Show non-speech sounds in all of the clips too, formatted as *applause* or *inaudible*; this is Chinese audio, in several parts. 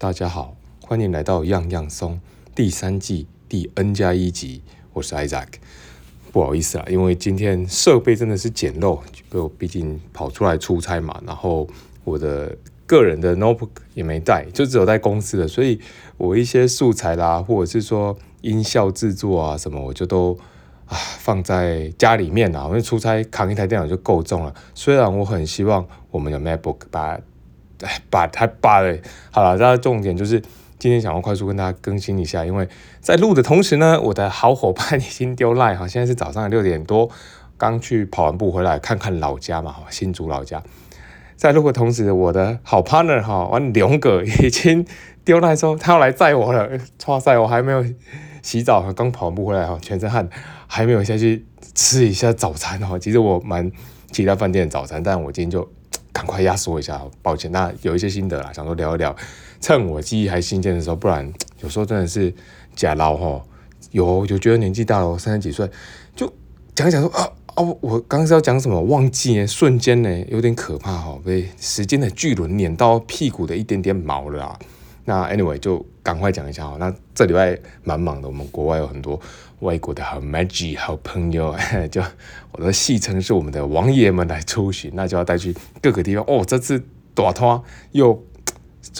大家好，欢迎来到样样松第三季第 N 加一集。我是 Isaac，不好意思啦，因为今天设备真的是简陋，就毕竟跑出来出差嘛，然后我的个人的 notebook 也没带，就只有带公司的，所以我一些素材啦，或者是说音效制作啊什么，我就都啊放在家里面啦，因为出差扛一台电脑就够重了。虽然我很希望我们的 MacBook 把哎 *laughs* 把它把了，好了，大家重点就是今天想要快速跟大家更新一下，因为在录的同时呢，我的好伙伴已经丢赖哈，现在是早上六点多，刚去跑完步回来，看看老家嘛哈，新竹老家。在录的同时，我的好 partner 哈，完两个已经丢赖说他要来载我了，哇塞，我还没有洗澡，刚跑完步回来哈，全身汗，还没有下去吃一下早餐哈。其实我蛮期待饭店的早餐，但我今天就。赶快压缩一下，抱歉。那有一些心得啦，想说聊一聊，趁我记忆还新鲜的时候，不然有时候真的是假捞哈。有有觉得年纪大了，三十几岁，就讲讲说啊哦，我刚刚是要讲什么忘记呢？瞬间呢有点可怕哈，被时间的巨轮碾到屁股的一点点毛了啦。那 anyway 就赶快讲一下哈。那这礼拜蛮忙的，我们国外有很多。外国的好 magic 好朋友，*laughs* 就我的戏称是我们的王爷们来出巡，那就要带去各个地方哦。这次短拖又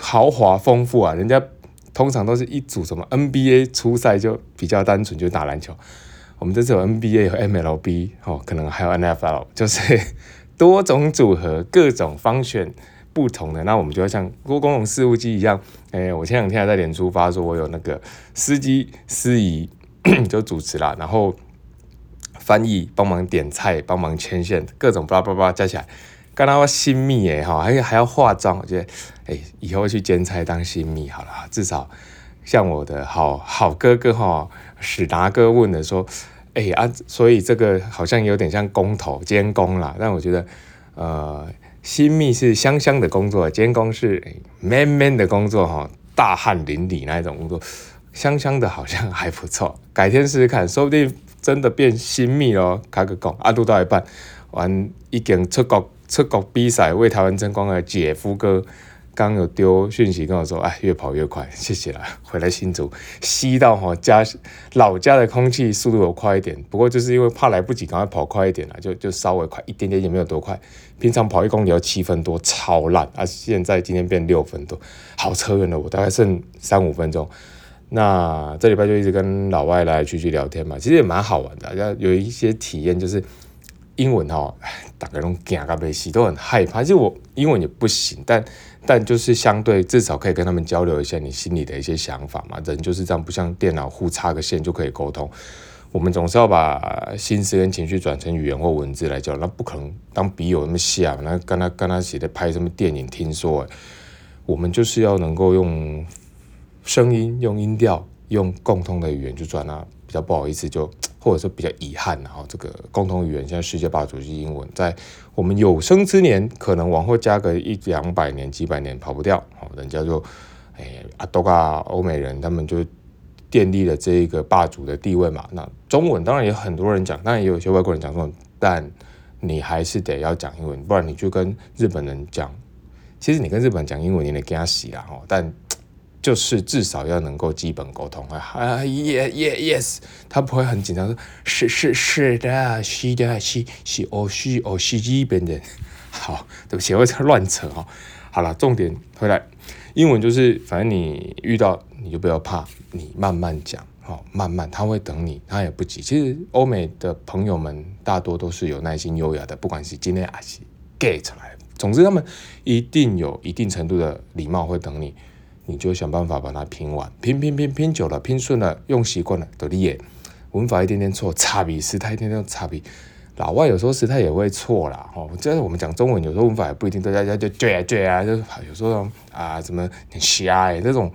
豪华丰富啊！人家通常都是一组什么 NBA 初赛就比较单纯，就打篮球。我们这次有 NBA 和 MLB 哦，可能还有 NFL，就是 *laughs* 多种组合，各种方选不同的。那我们就要像郭公共事务机一样，哎，我前两天还在脸书发说，我有那个司机司仪。*coughs* 就主持啦，然后翻译、帮忙点菜、帮忙牵线，各种巴拉巴拉加起来，刚刚新密诶哈，还还要化妆，我觉得哎，以后去兼差当新密好了，至少像我的好好哥哥哈史达哥问的说，哎啊，所以这个好像有点像工头监工啦，但我觉得呃，新密是香香的工作，监工是 man man 的工作哈，大汗淋漓那一种工作。香香的，好像还不错，改天试试看，说不定真的变新密哦。卡个讲，阿杜到一半，完已经出国出国比赛，为台湾争光的姐夫哥，刚有丢讯息跟我说，哎，越跑越快，*laughs* 谢谢啦。回来新竹，吸到哈家老家的空气速度有快一点，不过就是因为怕来不及，赶快跑快一点了，就就稍微快一点点，也没有多快。平常跑一公里要七分多，超烂，啊，现在今天变六分多，好车远了，我大概剩三五分钟。那这礼拜就一直跟老外来去去聊天嘛，其实也蛮好玩的，要有一些体验，就是英文哈，大概拢惊个被死，都很害怕。其实我英文也不行，但但就是相对至少可以跟他们交流一下你心里的一些想法嘛。人就是这样，不像电脑互插个线就可以沟通。我们总是要把心思跟情绪转成语言或文字来交流，那不可能当笔友那么像，那跟他跟他写的拍什么电影，听说，我们就是要能够用。声音用音调用共通的语言去转啊，比较不好意思，就或者说比较遗憾，然后这个共同语言现在世界霸主是英文，在我们有生之年，可能往后加个一两百年、几百年跑不掉，哦，人家就哎阿多嘎欧美人，他们就奠定了这一个霸主的地位嘛。那中文当然也很多人讲，当然也有些外国人讲中文，但你还是得要讲英文，不然你就跟日本人讲，其实你跟日本人讲英文，你得给他洗啦，哦，但。就是至少要能够基本沟通啊啊耶耶 yes，他不会很紧张说，是是是的，是的，是是哦是哦是基本的，好，对不起，我在乱扯哈。好了，重点回来，英文就是反正你遇到你就不要怕，你慢慢讲，好，慢慢他会等你，他也不急。其实欧美的朋友们大多都是有耐心、优雅的，不管是今天还是 get 来，总之他们一定有一定程度的礼貌，会等你。你就想办法把它拼完，拼拼拼拼久了，拼顺了，用习惯了，得力耶。文法一点点错，差笔时态一点点差笔。老外有时候时态也会错啦，哦，就是我们讲中文，有时候文法也不一定，大家就对啊对啊，就是有时候啊怎么很瞎哎，这种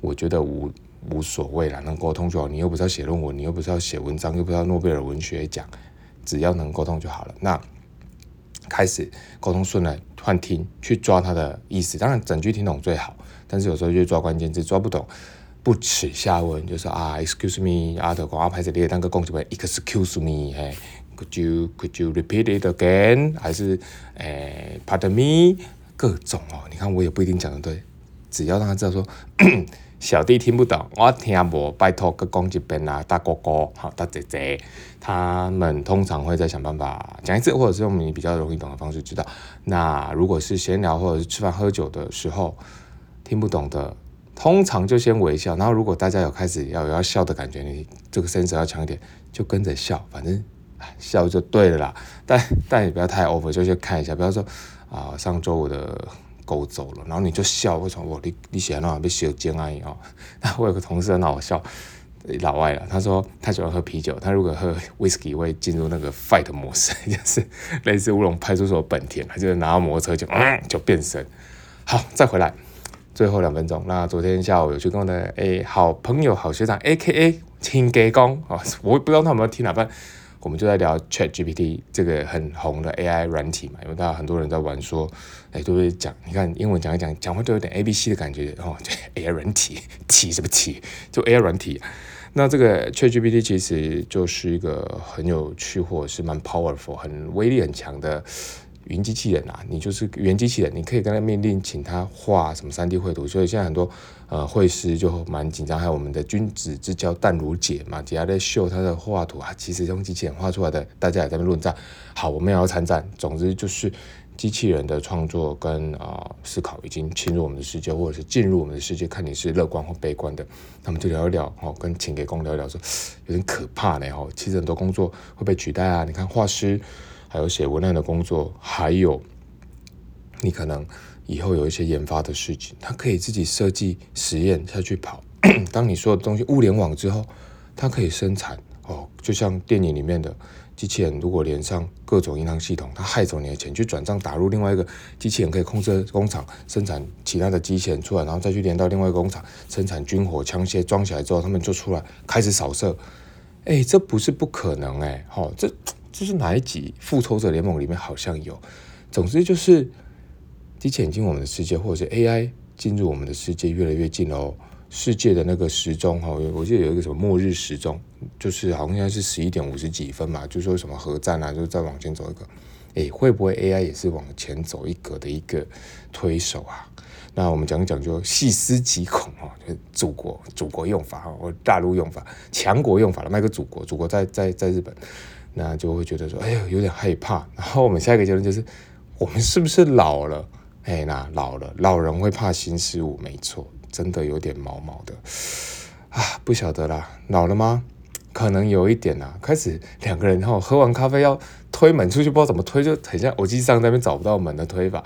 我觉得无无所谓啦，能沟通就好。你又不是要写论文，你又不是要写文章，又不是要诺贝尔文学奖，只要能沟通就好了。那开始沟通顺了，换听去抓他的意思，当然整句听懂最好。但是有时候就抓关键字抓不懂，不耻下问，就说啊，excuse me，阿德广告牌子列当个公什么，excuse me，嘿，could you could you repeat it again？还是诶，pardon me？各种哦，你看我也不一定讲的对，只要让他知道说。*clears throat* 小弟听不懂，我听不，拜托个讲一遍啊，大哥哥，好，大姐姐，他们通常会再想办法讲一次，或者是用你比较容易懂的方式知道。那如果是闲聊或者是吃饭喝酒的时候听不懂的，通常就先微笑。然后如果大家有开始要有要笑的感觉，你这个声音要强一点，就跟着笑，反正笑就对了啦。但但也不要太 over，就去看一下，不要说啊，上周我的。狗走了，然后你就笑，为什么我你你喜欢那被小尖而已哦。*laughs* 那我有个同事很好笑，老外了，他说他喜欢喝啤酒，他如果喝 whisky 会进入那个 fight 模式，*laughs* 就是类似乌龙派出所本田，他就拿摩托车就嗯就变身。好，再回来，最后两分钟。那昨天下午有去跟我的诶好朋友好学长 A K A 听给工啊，我不知道他有没有听哪班。我们就在聊 Chat GPT 这个很红的 AI 软体嘛，因为大家很多人在玩，说，哎，都会讲，你看英文讲一讲，讲话都有点 A B C 的感觉，哦，*laughs* 就 AI 软体，体什么体，就 AI 软体。那这个 Chat GPT 其实就是一个很有趣，或者是蛮 powerful，很威力很强的。云机器人啊，你就是原机器人，你可以跟他命令，请他画什么三 D 绘图。所以现在很多呃绘师就蛮紧张，还有我们的君子之交淡如姐嘛，底下在秀他的画图啊，其实用机器人画出来的，大家也在那论战。好，我们也要参战。总之就是机器人的创作跟啊思考已经侵入我们的世界，或者是进入我们的世界，看你是乐观或悲观的。那么就聊一聊哦，跟请给工聊一聊，说有点可怕呢哦。其实很多工作会被取代啊，你看画师。还有写文案的工作，还有你可能以后有一些研发的事情，它可以自己设计实验下去跑。*clears throat* 当你所有的东西物联网之后，它可以生产哦，就像电影里面的机器人，如果连上各种银行系统，它害走你的钱去转账，打入另外一个机器人可以控制工厂生产其他的机器人出来，然后再去连到另外一个工厂生产军火枪械装起来之后，他们就出来开始扫射。哎，这不是不可能哎，好这。这是哪一集《复仇者联盟》里面好像有？总之就是机器人进我们的世界，或者是 AI 进入我们的世界越来越近喽。世界的那个时钟哈，我记得有一个什么末日时钟，就是好像现在是十一点五十几分嘛，就说什么核战啊，就再往前走一个。诶，会不会 AI 也是往前走一格的一个推手啊？那我们讲讲就细思极恐哦，就祖国祖国用法哈，或大陆用法，强国用法了，卖个祖国，祖国在在在日本。那就会觉得说，哎呦，有点害怕。然后我们下一个结论就是，我们是不是老了？哎，那老了，老人会怕新事物，没错，真的有点毛毛的啊，不晓得啦，老了吗？可能有一点呐。开始两个人然后喝完咖啡要推门出去，不知道怎么推，就很像我机上那边找不到门的推法。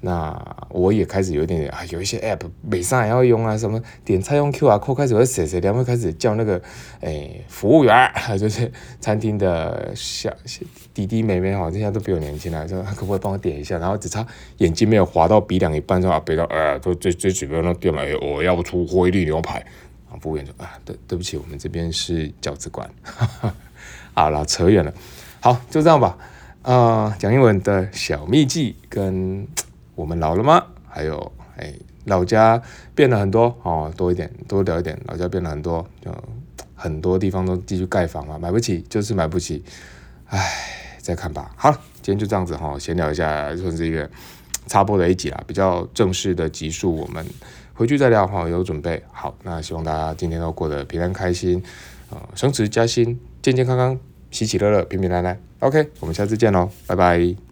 那我也开始有一点点啊，有一些 app 每上也要用啊，什么点菜用 QR code 开始会写写，然后开始叫那个诶服务员，*laughs* 就是餐厅的小弟弟妹妹哈，现在都比我年轻了，说可不可以帮我点一下？然后只差眼睛没有滑到鼻梁一半，就啊，别到呃，都这这几个那店了，我要出灰力牛排啊，服务员说啊，对对不起，我们这边是饺子馆，*laughs* 好了，扯远了，好，就这样吧，啊，讲英文的小秘籍跟。我们老了吗？还有，哎，老家变了很多哦，多一点，多聊一点。老家变了很多，就很多地方都继续盖房嘛，买不起就是买不起，唉，再看吧。好，今天就这样子哈，闲聊一下，算是一个插播的一集啦，比较正式的集数，我们回去再聊哈，有准备好。那希望大家今天都过得平安开心，呃，升职加薪，健健康康，喜喜乐乐，平平安安。OK，我们下次见喽，拜拜。